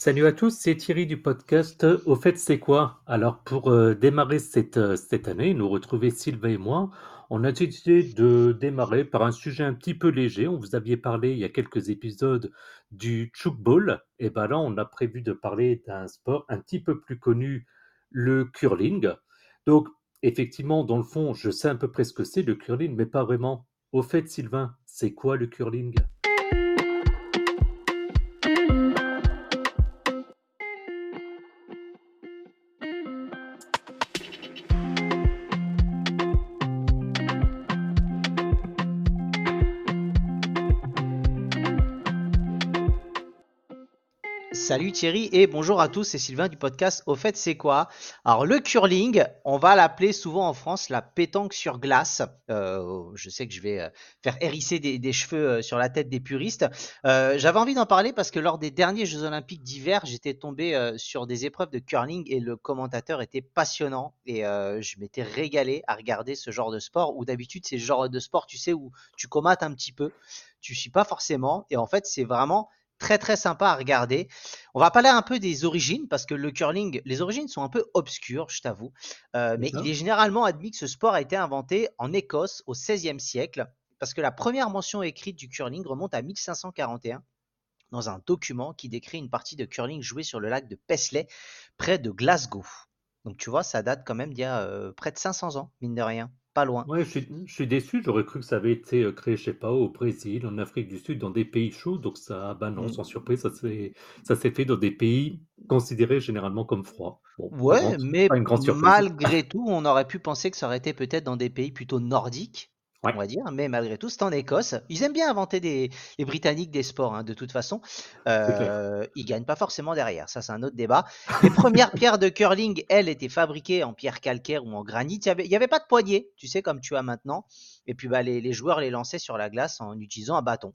Salut à tous, c'est Thierry du podcast Au fait, c'est quoi? Alors, pour euh, démarrer cette, euh, cette année, nous retrouver Sylvain et moi, on a décidé de démarrer par un sujet un petit peu léger. On vous aviez parlé il y a quelques épisodes du chukball. Et bien là, on a prévu de parler d'un sport un petit peu plus connu, le curling. Donc, effectivement, dans le fond, je sais à peu près ce que c'est le curling, mais pas vraiment. Au fait, Sylvain, c'est quoi le curling? Salut Thierry et bonjour à tous, c'est Sylvain du podcast Au fait c'est quoi? Alors le curling, on va l'appeler souvent en France la pétanque sur glace. Euh, je sais que je vais euh, faire hérisser des, cheveux euh, sur la tête des puristes. J'avais envie d'en parler parce que lors des derniers Jeux Olympiques d'hiver, j'étais tombé sur des épreuves de curling et le commentateur était passionnant et je m'étais régalé à regarder ce genre de sport où d'habitude c'est le genre de sport tu sais où tu commates un petit peu, tu suis pas forcément et en fait c'est vraiment très très sympa à regarder. On va parler un peu des origines parce que le curling, les origines sont un peu obscures, je t'avoue. Euh, mais il est généralement admis que ce sport a été inventé en Écosse au XVIe siècle parce que la première mention écrite du curling remonte à 1541 dans un document qui décrit une partie de curling jouée sur le lac de Paisley près de Glasgow. Donc tu vois, ça date quand même d'il y a euh, près de 500 ans, mine de rien loin. Ouais, je suis, déçu. J'aurais cru que ça avait été euh, créé, je sais pas, au Brésil, en Afrique du Sud, dans des pays chauds. Donc ça, bah non, mm. sans surprise, ça s'est, ça s'est fait dans des pays considérés généralement comme froids. ouais, mais malgré tout, on aurait pu penser que ça aurait été peut-être dans des pays plutôt nordiques on va dire, mais malgré tout, c'est en Écosse. Ils aiment bien inventer des, les Britanniques des sports, hein, de toute façon. Euh, ils gagnent pas forcément derrière, ça c'est un autre débat. Les premières pierres de curling, elles, étaient fabriquées en pierre calcaire ou en granit. Il n'y avait, pas de poignée, tu sais, comme tu as maintenant. Et puis bah, les, joueurs les lançaient sur la glace en utilisant un bâton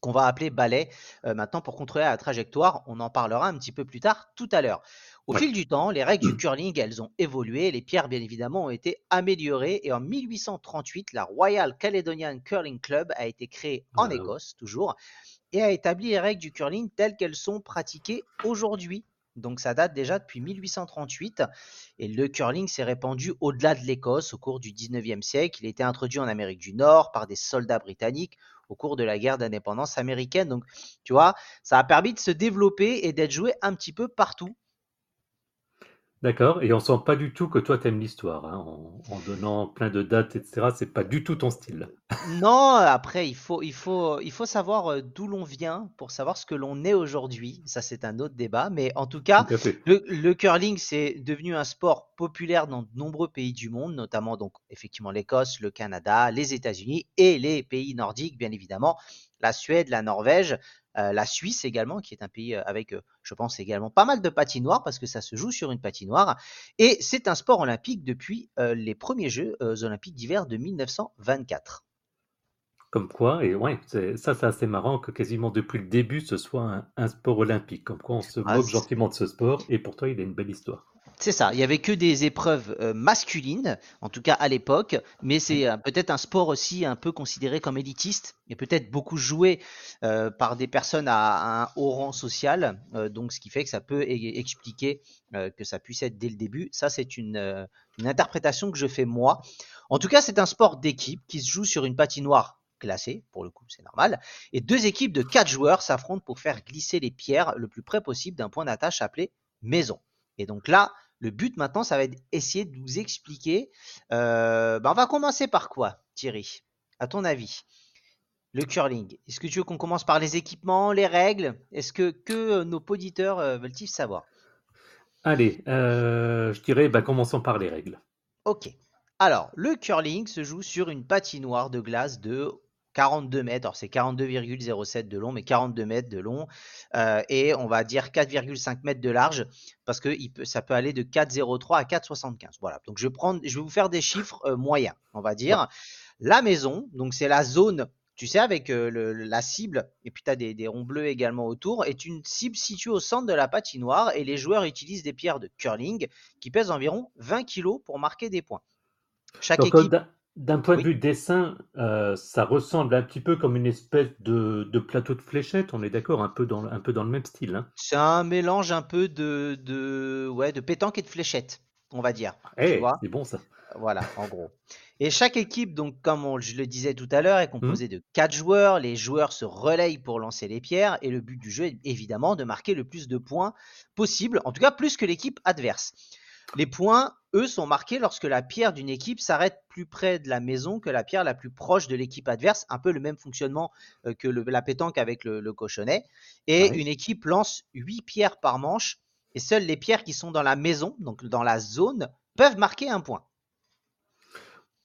qu'on va appeler balai euh, maintenant pour contrôler la trajectoire. On en parlera un petit peu plus tard tout à l'heure. Au fil du temps, les règles du curling, elles ont évolué, les pierres bien évidemment ont été améliorées et en 1838, la Royal Caledonian Curling Club a été créée en Écosse toujours et a établi les règles du curling telles qu'elles sont pratiquées aujourd'hui. Donc ça date déjà depuis 1838 et le curling s'est répandu au-delà de l'Écosse au cours du 19e siècle. Il a été introduit en Amérique du Nord par des soldats britanniques au cours de la guerre d'indépendance américaine. Donc tu vois, ça a permis de se développer et d'être joué un petit peu partout. D'accord, et on sent pas du tout que toi t'aimes l'histoire, hein, en, donnant plein de dates, etc. C'est pas du tout ton style. Non, après il faut, il faut, il faut savoir euh, d'où l'on vient pour savoir ce que l'on est aujourd'hui. Ça c'est un autre débat, mais en tout cas, le, le curling c'est devenu un sport populaire dans de nombreux pays du monde, notamment donc effectivement l'Écosse, le Canada, les États-Unis et les pays nordiques bien évidemment, la Suède, la Norvège, euh, la Suisse également, qui est un pays euh, avec, euh, je pense également, pas mal de patinoires parce que ça se joue sur une patinoire. Et c'est un sport olympique depuis les premiers Jeux olympiques d'hiver de 1924. Comme quoi, et ouais, ça c'est assez marrant que quasiment depuis le début ce soit un, sport olympique. Comme quoi on se ah, moque gentiment de ce sport et pourtant il a une belle histoire. C'est ça, il n'y avait que des épreuves euh, masculines, en tout cas à l'époque, mais c'est euh, peut-être un sport aussi un peu considéré comme élitiste, et peut-être beaucoup joué euh, par des personnes à, un haut rang social, donc ce qui fait que ça peut expliquer que ça puisse être dès le début. Ça, c'est une, une interprétation que je fais moi. En tout cas, c'est un sport d'équipe qui se joue sur une patinoire classée, pour le coup c'est normal, et deux équipes de quatre joueurs s'affrontent pour faire glisser les pierres le plus près possible d'un point d'attache appelé maison. Et donc là, le but maintenant, ça va être essayer de vous expliquer. Euh, bah, on va commencer par quoi, Thierry À ton avis? Le curling. Est-ce que tu veux qu'on commence par les équipements, les règles? Est-ce que, que nos auditeurs euh, veulent-ils savoir? Allez, euh, je dirais, bah, commençons par les règles. Ok. Alors, le curling se joue sur une patinoire de glace de 42 mètres, alors c'est 42,07 de long, mais 42 mètres de long, euh, et on va dire 4,5 mètres de large, parce que il peut, ça peut aller de 4,03 à 4,75. Voilà, donc je vais, prendre, je vais vous faire des chiffres euh, moyens, on va dire. La maison, donc c'est la zone, tu sais, avec euh, la cible, et puis tu as des, des, ronds bleus également autour, est une cible située au centre de la patinoire, et les joueurs utilisent des pierres de curling qui pèsent environ 20 kg pour marquer des points. Chaque équipe... D'un point de vue dessin, euh, ça ressemble un petit peu comme une espèce de, plateau de fléchettes, on est d'accord, un peu dans, un peu dans le même style. Hein. C'est un mélange un peu de, de, ouais, de pétanque et de fléchettes, on va dire. Eh, c'est bon ça. Voilà, en gros. Et chaque équipe, donc comme je le disais tout à l'heure, est mmh. composée de quatre joueurs. Les joueurs se relayent pour lancer les pierres et le but du jeu est évidemment de marquer le plus de points possible, en tout cas plus que l'équipe adverse. Les points, eux, sont marqués lorsque la pierre d'une équipe s'arrête plus près de la maison que la pierre la plus proche de l'équipe adverse. Un peu le même fonctionnement euh, que la pétanque avec le, cochonnet. Et une équipe lance 8 pierres par manche. Et seules les pierres qui sont dans la maison, donc dans la zone, peuvent marquer un point.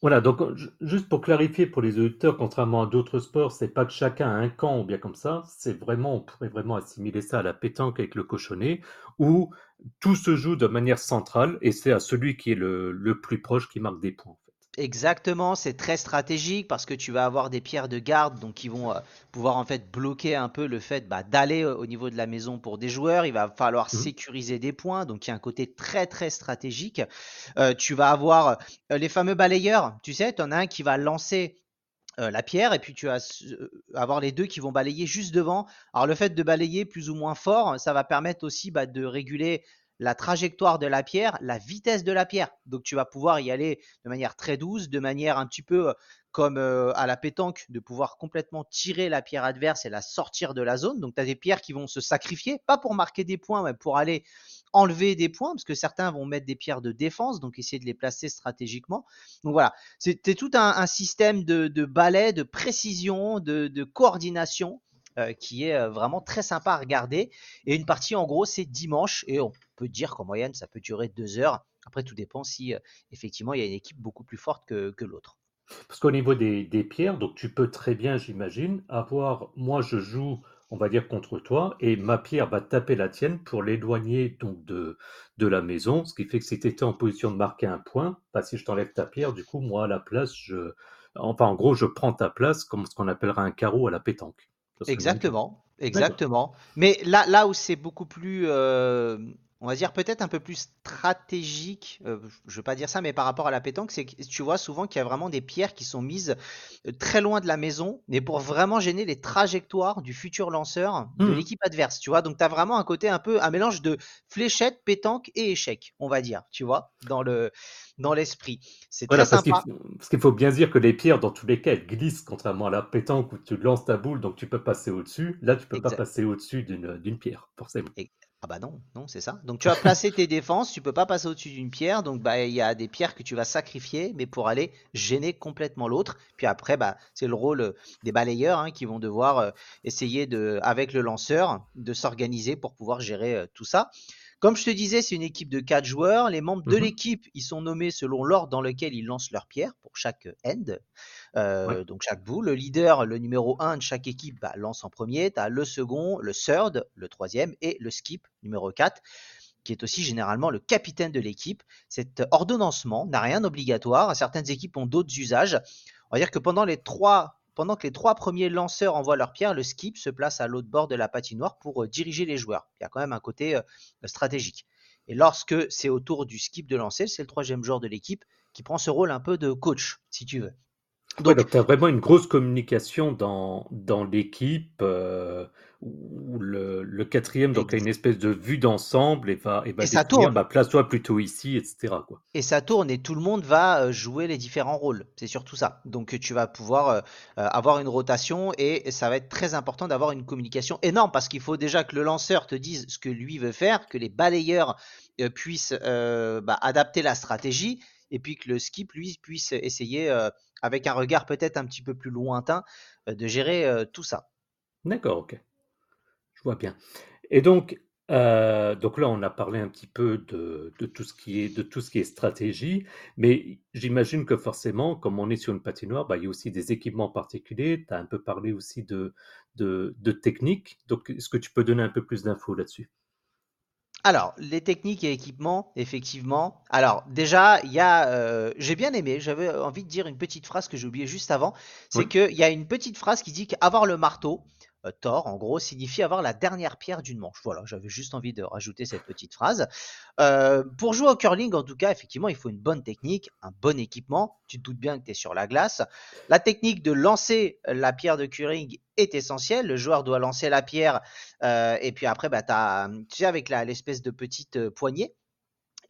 Voilà, donc juste pour clarifier pour les auditeurs, contrairement à d'autres sports, c'est pas que chacun a un camp ou bien comme ça, c'est vraiment, on pourrait vraiment assimiler ça à la pétanque avec le cochonnet, où tout se joue de manière centrale et c'est à celui qui est le, plus proche qui marque des points. Exactement, c'est très stratégique parce que tu vas avoir des pierres de garde donc qui vont euh, pouvoir en fait bloquer un peu le fait bah, d'aller au niveau de la maison pour des joueurs. Il va falloir mmh. sécuriser des points, donc il y a un côté très très stratégique. Euh, tu vas avoir euh, les fameux balayeurs, tu sais, tu en as un qui va lancer la pierre et puis tu vas avoir les deux qui vont balayer juste devant. Alors le fait de balayer plus ou moins fort, ça va permettre aussi bah, de réguler la trajectoire de la pierre, la vitesse de la pierre. Donc tu vas pouvoir y aller de manière très douce, de manière un petit peu euh, comme euh, à la pétanque, de pouvoir complètement tirer la pierre adverse et la sortir de la zone. Donc tu as des pierres qui vont se sacrifier, pas pour marquer des points, mais pour aller enlever des points, parce que certains vont mettre des pierres de défense, donc essayer de les placer stratégiquement. Donc voilà, c'était tout un, système de, balai, de précision, de coordination euh, qui est vraiment très sympa à regarder. Et une partie, en gros, c'est dimanche. Et on peut dire qu'en moyenne, ça peut durer deux heures. Après, tout dépend si euh, effectivement il y a une équipe beaucoup plus forte que, l'autre. Parce qu'au niveau des, pierres, donc tu peux très bien, j'imagine, avoir, moi je joue, on va dire, contre toi, et ma pierre va taper la tienne pour l'éloigner donc de, de la maison, ce qui fait que si tu étais en position de marquer un point, bah, si je t'enlève ta pierre, du coup, moi à la place, je, enfin en gros, je prends ta place comme ce qu'on appellera un carreau à la pétanque. Exactement, exactement. Mais là, là où c'est beaucoup plus, euh, on va dire peut-être un peu plus stratégique, euh, je ne veux pas dire ça, mais par rapport à la pétanque, c'est que tu vois souvent qu'il y a vraiment des pierres qui sont mises euh, très loin de la maison, mais pour vraiment gêner les trajectoires du futur lanceur de mmh. l'équipe adverse, tu vois. Donc tu as vraiment un côté un peu, un mélange de fléchette, pétanque et échec, on va dire, tu vois, dans le dans l'esprit. C'est très sympa. Parce qu'il faut bien dire que les pierres, dans tous les cas, elles glissent, contrairement à la pétanque où tu lances ta boule, donc tu peux passer au-dessus. Là, tu peux pas passer au-dessus d'une pierre, forcément. Ah bah non, non, c'est ça. Donc tu vas placer tes défenses, tu peux pas passer au-dessus d'une pierre, donc bah il y a des pierres que tu vas sacrifier, mais pour aller gêner complètement l'autre. Puis après, bah c'est le rôle euh, des balayeurs hein, qui vont devoir euh, essayer de, avec le lanceur, de s'organiser pour pouvoir gérer euh, tout ça. Comme je te disais, c'est une équipe de 4 joueurs. Les membres de mmh l'équipe, ils sont nommés selon l'ordre dans lequel ils lancent leur pierre pour chaque end. Donc chaque boule. Le leader, le numéro 1 de chaque équipe, bah, lance en premier. Tu as le second, le third, le troisième et le skip, numéro 4 qui est aussi généralement le capitaine de l'équipe. Cet ordonnancement n'a rien d'obligatoire. Certaines équipes ont d'autres usages. On va dire que pendant les trois pendant que les trois premiers lanceurs envoient leur pierre, le skip se place à l'autre bord de la patinoire pour diriger les joueurs. Il y a quand même un côté stratégique. Et lorsque c'est au tour du skip de lancer, c'est le troisième joueur de l'équipe qui prend ce rôle un peu de coach, si tu veux. Donc, tu as vraiment une grosse communication dans, dans l'équipe euh, où le, quatrième donc, a une espèce de vue d'ensemble et va, et va ça tourne. Bah, place-toi plutôt ici, etc. Quoi. Et ça tourne et tout le monde va euh, jouer les différents rôles. C'est surtout ça. Donc tu vas pouvoir euh, avoir une rotation et ça va être très important d'avoir une communication énorme parce qu'il faut déjà que le lanceur te dise ce que lui veut faire, que les balayeurs puissent bah, adapter la stratégie et puis que le skip, lui, puisse essayer avec un regard peut-être un petit peu plus lointain, euh, de gérer euh, tout ça. D'accord, ok. Je vois bien. Et donc, euh, donc là, on a parlé un petit peu de, tout ce qui est, de tout ce qui est stratégie, mais j'imagine que forcément, comme on est sur une patinoire, bah, il y a aussi des équipements particuliers. Tu as un peu parlé aussi de, de, de technique. Donc, est-ce que tu peux donner un peu plus d'infos là-dessus? Alors, les techniques et équipements, effectivement. Alors, déjà, il y a. Euh, j'ai bien aimé, j'avais envie de dire une petite phrase que j'ai oubliée juste avant. C'est qu'il y a une petite phrase qui dit qu'avoir le marteau, Thor, en gros, signifie avoir la dernière pierre d'une manche. Voilà, j'avais juste envie de rajouter cette petite phrase. Euh, pour jouer au curling, en tout cas, effectivement, il faut une bonne technique, un bon équipement. Tu te doutes bien que tu es sur la glace. La technique de lancer la pierre de curling est essentielle. Le joueur doit lancer la pierre euh, et puis après, bah, tu sais, avec l'espèce de petite poignée,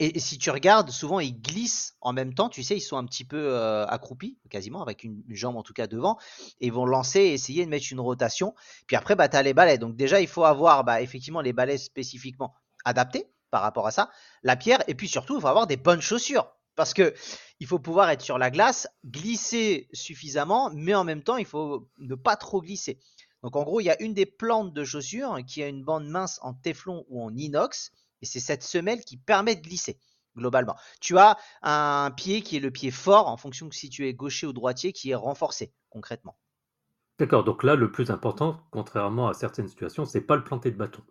et, si tu regardes, souvent ils glissent en même temps, tu sais, ils sont un petit peu euh, accroupis, quasiment, avec une, jambe en tout cas devant, et ils vont lancer et essayer de mettre une rotation. Puis après, bah, tu as les balais. Donc déjà, il faut avoir bah, effectivement les balais spécifiquement adaptés par rapport à ça, la pierre, et puis surtout, il faut avoir des bonnes chaussures. Parce que il faut pouvoir être sur la glace, glisser suffisamment, mais en même temps, il faut ne pas trop glisser. Donc en gros, il y a une des plantes de chaussures qui a une bande mince en téflon ou en inox et c'est cette semelle qui permet de glisser globalement. Tu as un pied qui est le pied fort en fonction de si tu es gaucher ou droitier qui est renforcé concrètement. D'accord, donc là le plus important, contrairement à certaines situations, c'est pas le planter de bâton.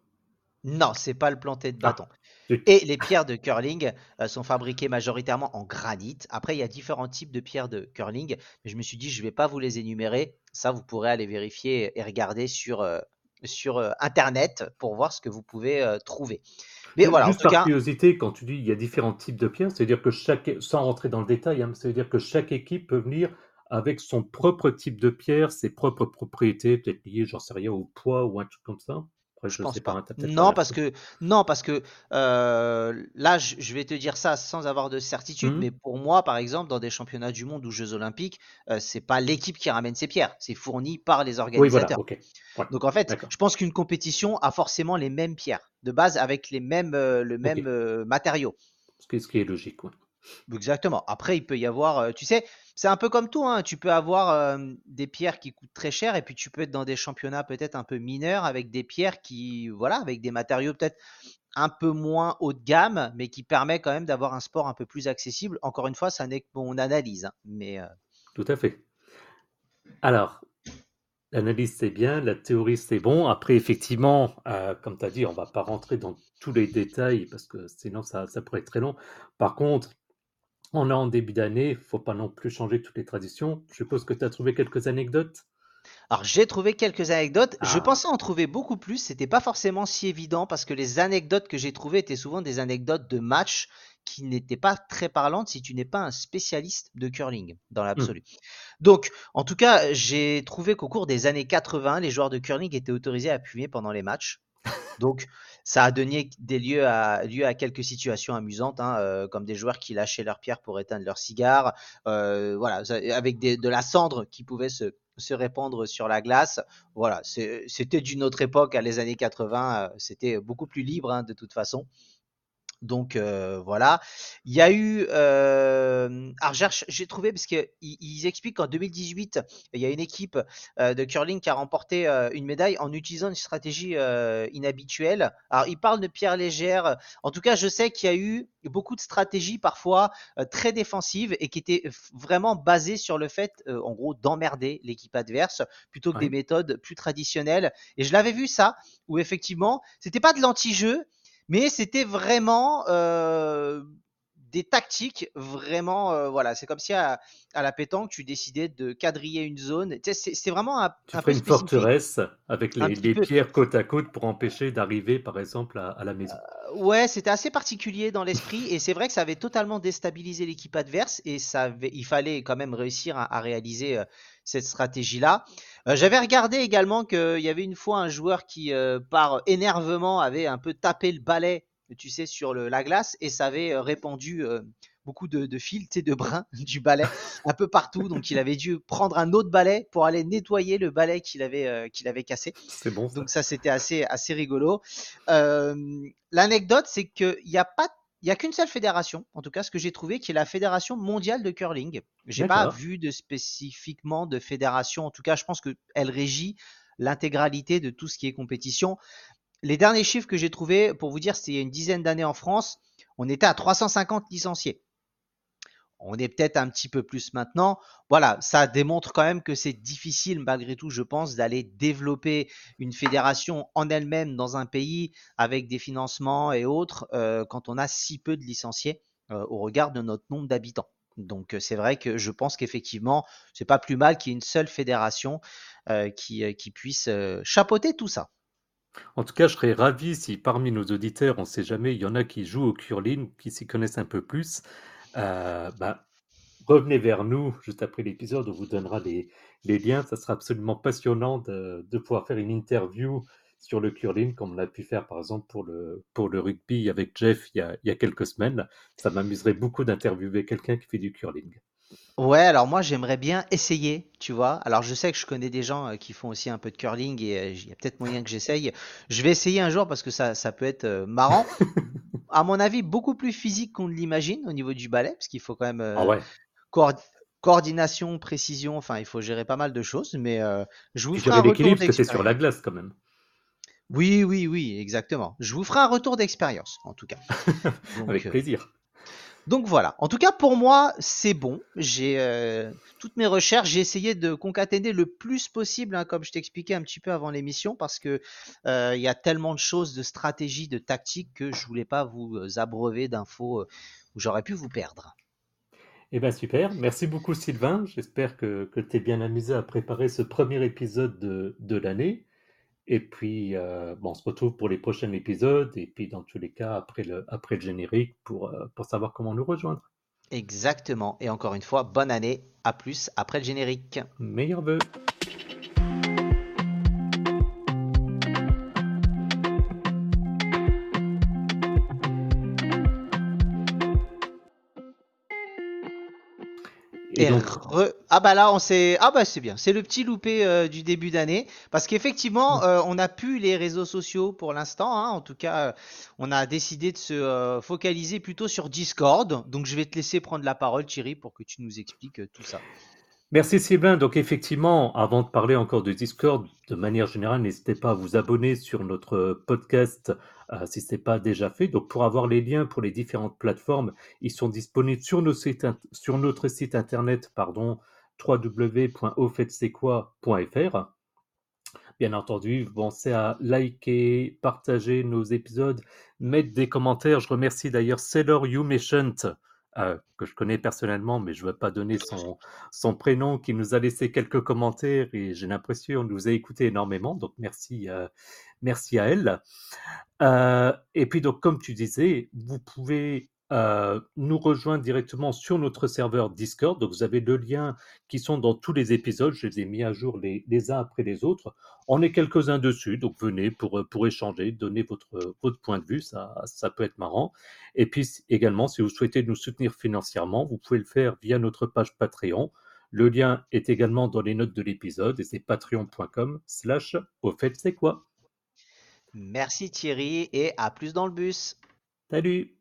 Non, c'est pas le planter de ah, bâton. Et les pierres de curling euh, sont fabriquées majoritairement en granit. Après, il y a différents types de pierres de curling, mais je me suis dit je ne vais pas vous les énumérer. Ça, vous pourrez aller vérifier et regarder sur, euh, sur euh, internet pour voir ce que vous pouvez trouver. Mais voilà, Juste par curiosité, quand tu dis il y a différents types de pierres, c'est-à-dire que chaque, sans rentrer dans le détail, hein, c'est-à-dire que chaque équipe peut venir avec son propre type de pierre, ses propres propriétés, peut-être liées, j'en sais rien, au poids ou un truc comme ça? Je, pense pas. non, parce que, non, parce que euh, là, je, vais te dire ça sans avoir de certitude, mmh mais pour moi, par exemple, dans des championnats du monde ou Jeux Olympiques, euh, c'est pas l'équipe qui ramène ses pierres, c'est fourni par les organisateurs. Oui, voilà, Donc en fait, je pense qu'une compétition a forcément les mêmes pierres de base avec les mêmes, euh, le même euh, matériau. Ce qui, ce qui, est logique. Exactement. Après, il peut y avoir, euh, tu sais, c'est un peu comme tout. Hein. Tu peux avoir des pierres qui coûtent très cher et puis tu peux être dans des championnats peut-être un peu mineurs avec des pierres qui, voilà, avec des matériaux peut-être un peu moins haut de gamme, mais qui permet quand même d'avoir un sport un peu plus accessible. Encore une fois, ça n'est que mon analyse, hein, mais. Tout à fait. Alors, L'analyse, c'est bien, la théorie, c'est bon. Après, effectivement, euh, comme tu as dit, on ne va pas rentrer dans tous les détails parce que sinon, ça pourrait être très long. Par contre, on est en début d'année, il ne faut pas non plus changer toutes les traditions. Je suppose que tu as trouvé quelques anecdotes? Alors j'ai trouvé quelques anecdotes. Je ah. pensais en trouver beaucoup plus. C'était pas forcément si évident parce que les anecdotes que j'ai trouvées étaient souvent des anecdotes de matchs qui n'était pas très parlante si tu n'es pas un spécialiste de curling dans mmh. l'absolu. Donc, en tout cas, j'ai trouvé qu'au cours des années 80, les joueurs de curling étaient autorisés à fumer pendant les matchs. Donc, ça a donné des lieux à, lieu à quelques situations amusantes, hein, euh, comme des joueurs qui lâchaient leurs pierres pour éteindre leurs cigares, euh, avec de la cendre qui pouvait se, répandre sur la glace. Voilà, c'était d'une autre époque, à les années 80, euh, c'était beaucoup plus libre hein, de toute façon. Donc euh, voilà. Il y a eu. Euh, alors j'ai trouvé parce qu'ils ils expliquent qu'en 2018, il y a une équipe euh, de curling qui a remporté une médaille en utilisant une stratégie inhabituelle. Alors ils parlent de pierre légère. En tout cas, je sais qu'il y a eu beaucoup de stratégies parfois très défensives et qui étaient vraiment basées sur le fait, en gros, d'emmerder l'équipe adverse plutôt que des méthodes plus traditionnelles. Et je l'avais vu ça, où effectivement, c'était pas de l'anti-jeu, mais c'était vraiment euh, des tactiques vraiment euh, voilà c'est comme si à, la pétanque tu décidais de quadriller une zone. C'est vraiment un, tu ferais une forteresse avec les, pierres côte à côte pour empêcher d'arriver par exemple à, la maison. Euh, ouais c'était assez particulier dans l'esprit et c'est vrai que ça avait totalement déstabilisé l'équipe adverse et ça il fallait quand même réussir à, réaliser cette stratégie là j'avais regardé également qu'il y avait une fois un joueur qui par énervement avait un peu tapé le balai tu sais, sur la glace et ça avait euh, répandu euh, beaucoup de, de fils, tu sais, de brins du balai un peu partout. Donc il avait dû prendre un autre balai pour aller nettoyer le balai qu'il avait, euh, qu'il avait cassé. C'est bon. Donc ça, c'était assez, assez rigolo. L'anecdote, c'est qu'il n'y a pas n'y a qu'une seule fédération, en tout cas ce que j'ai trouvé, qui est la Fédération mondiale de curling. J'ai pas vu de spécifiquement de fédération. En tout cas, je pense qu'elle régit l'intégralité de tout ce qui est compétition les derniers chiffres que j'ai trouvés, pour vous dire, c'était il y a une dizaine d'années en France, on était à 350 licenciés. On est peut-être un petit peu plus maintenant. Voilà, ça démontre quand même que c'est difficile malgré tout, je pense, d'aller développer une fédération en elle-même dans un pays avec des financements et autres euh, quand on a si peu de licenciés euh, au regard de notre nombre d'habitants. Donc c'est vrai que je pense qu'effectivement, c'est pas plus mal qu'il y ait une seule fédération qui, qui, puisse chapeauter tout ça. En tout cas, je serais ravi si parmi nos auditeurs, on ne sait jamais, il y en a qui jouent au curling, qui s'y connaissent un peu plus. Bah, revenez vers nous juste après l'épisode, on vous donnera les, liens. Ça sera absolument passionnant de, pouvoir faire une interview sur le curling, comme on a pu faire par exemple pour le, pour le rugby avec Jeff il y, a, il y a quelques semaines. Ça m'amuserait beaucoup d'interviewer quelqu'un qui fait du curling. Ouais, alors moi j'aimerais bien essayer, tu vois. Alors je sais que je connais des gens euh, qui font aussi un peu de curling et euh, il y a peut-être moyen que j'essaye. Je vais essayer un jour parce que ça, ça peut être euh, marrant. à mon avis, beaucoup plus physique qu'on ne l'imagine au niveau du ballet, parce qu'il faut quand même ah ouais coordination, précision, enfin, il faut gérer pas mal de choses, mais euh, je vous ferai un retour d'expérience. c'est sur la glace quand même. Oui, oui, oui, exactement. Je vous ferai un retour d'expérience, en tout cas. Avec euh, plaisir. Donc voilà. En tout cas, pour moi, c'est bon. J'ai euh, toutes mes recherches, j'ai essayé de concaténer le plus possible, hein, comme je t'expliquais un petit peu avant l'émission, parce que il y a tellement de choses, de stratégies, de tactiques que je voulais pas vous abreuver d'infos où j'aurais pu vous perdre. Eh bien super, merci beaucoup Sylvain. J'espère que, tu es bien amusé à préparer ce premier épisode de, de l'année. Et puis, euh, bon, on se retrouve pour les prochains épisodes et puis dans tous les cas après le, après le générique pour, euh, pour savoir comment nous rejoindre. Exactement. Et encore une fois, bonne année. À plus après le générique. Ah bah là on s'est ah bah c'est bien, c'est le petit loupé euh, du début d'année parce qu'effectivement euh, on n'a plus les réseaux sociaux pour l'instant. Hein. En tout cas, euh, on a décidé de se focaliser plutôt sur Discord. Donc je vais te laisser prendre la parole, Thierry, pour que tu nous expliques tout ça. Merci Sylvain. Donc effectivement, avant de parler encore de Discord, de manière générale, n'hésitez pas à vous abonner sur notre podcast euh, si ce n'est pas déjà fait. Donc pour avoir les liens pour les différentes plateformes, ils sont disponibles sur, notre site internet pardon. Bien entendu, pensez à liker, partager nos épisodes, mettre des commentaires. Je remercie d'ailleurs Sailor You euh, que je connais personnellement, mais je ne veux pas donner son, son prénom, qui nous a laissé quelques commentaires et j'ai l'impression qu'il nous a écouté énormément. Donc merci, euh, merci à elle. Euh, et puis donc comme tu disais, vous pouvez euh, nous rejoindre directement sur notre serveur Discord. Donc, vous avez le lien qui sont dans tous les épisodes. Je les ai mis à jour les, uns après les autres. On est quelques-uns dessus, donc venez pour, pour échanger, donner votre, votre point de vue. Ça, ça peut être marrant. Et puis également, si vous souhaitez nous soutenir financièrement, vous pouvez le faire via notre page Patreon. Le lien est également dans les notes de l'épisode et c'est patreon.com slash au fait c'est quoi? Merci Thierry et à plus dans le bus. Salut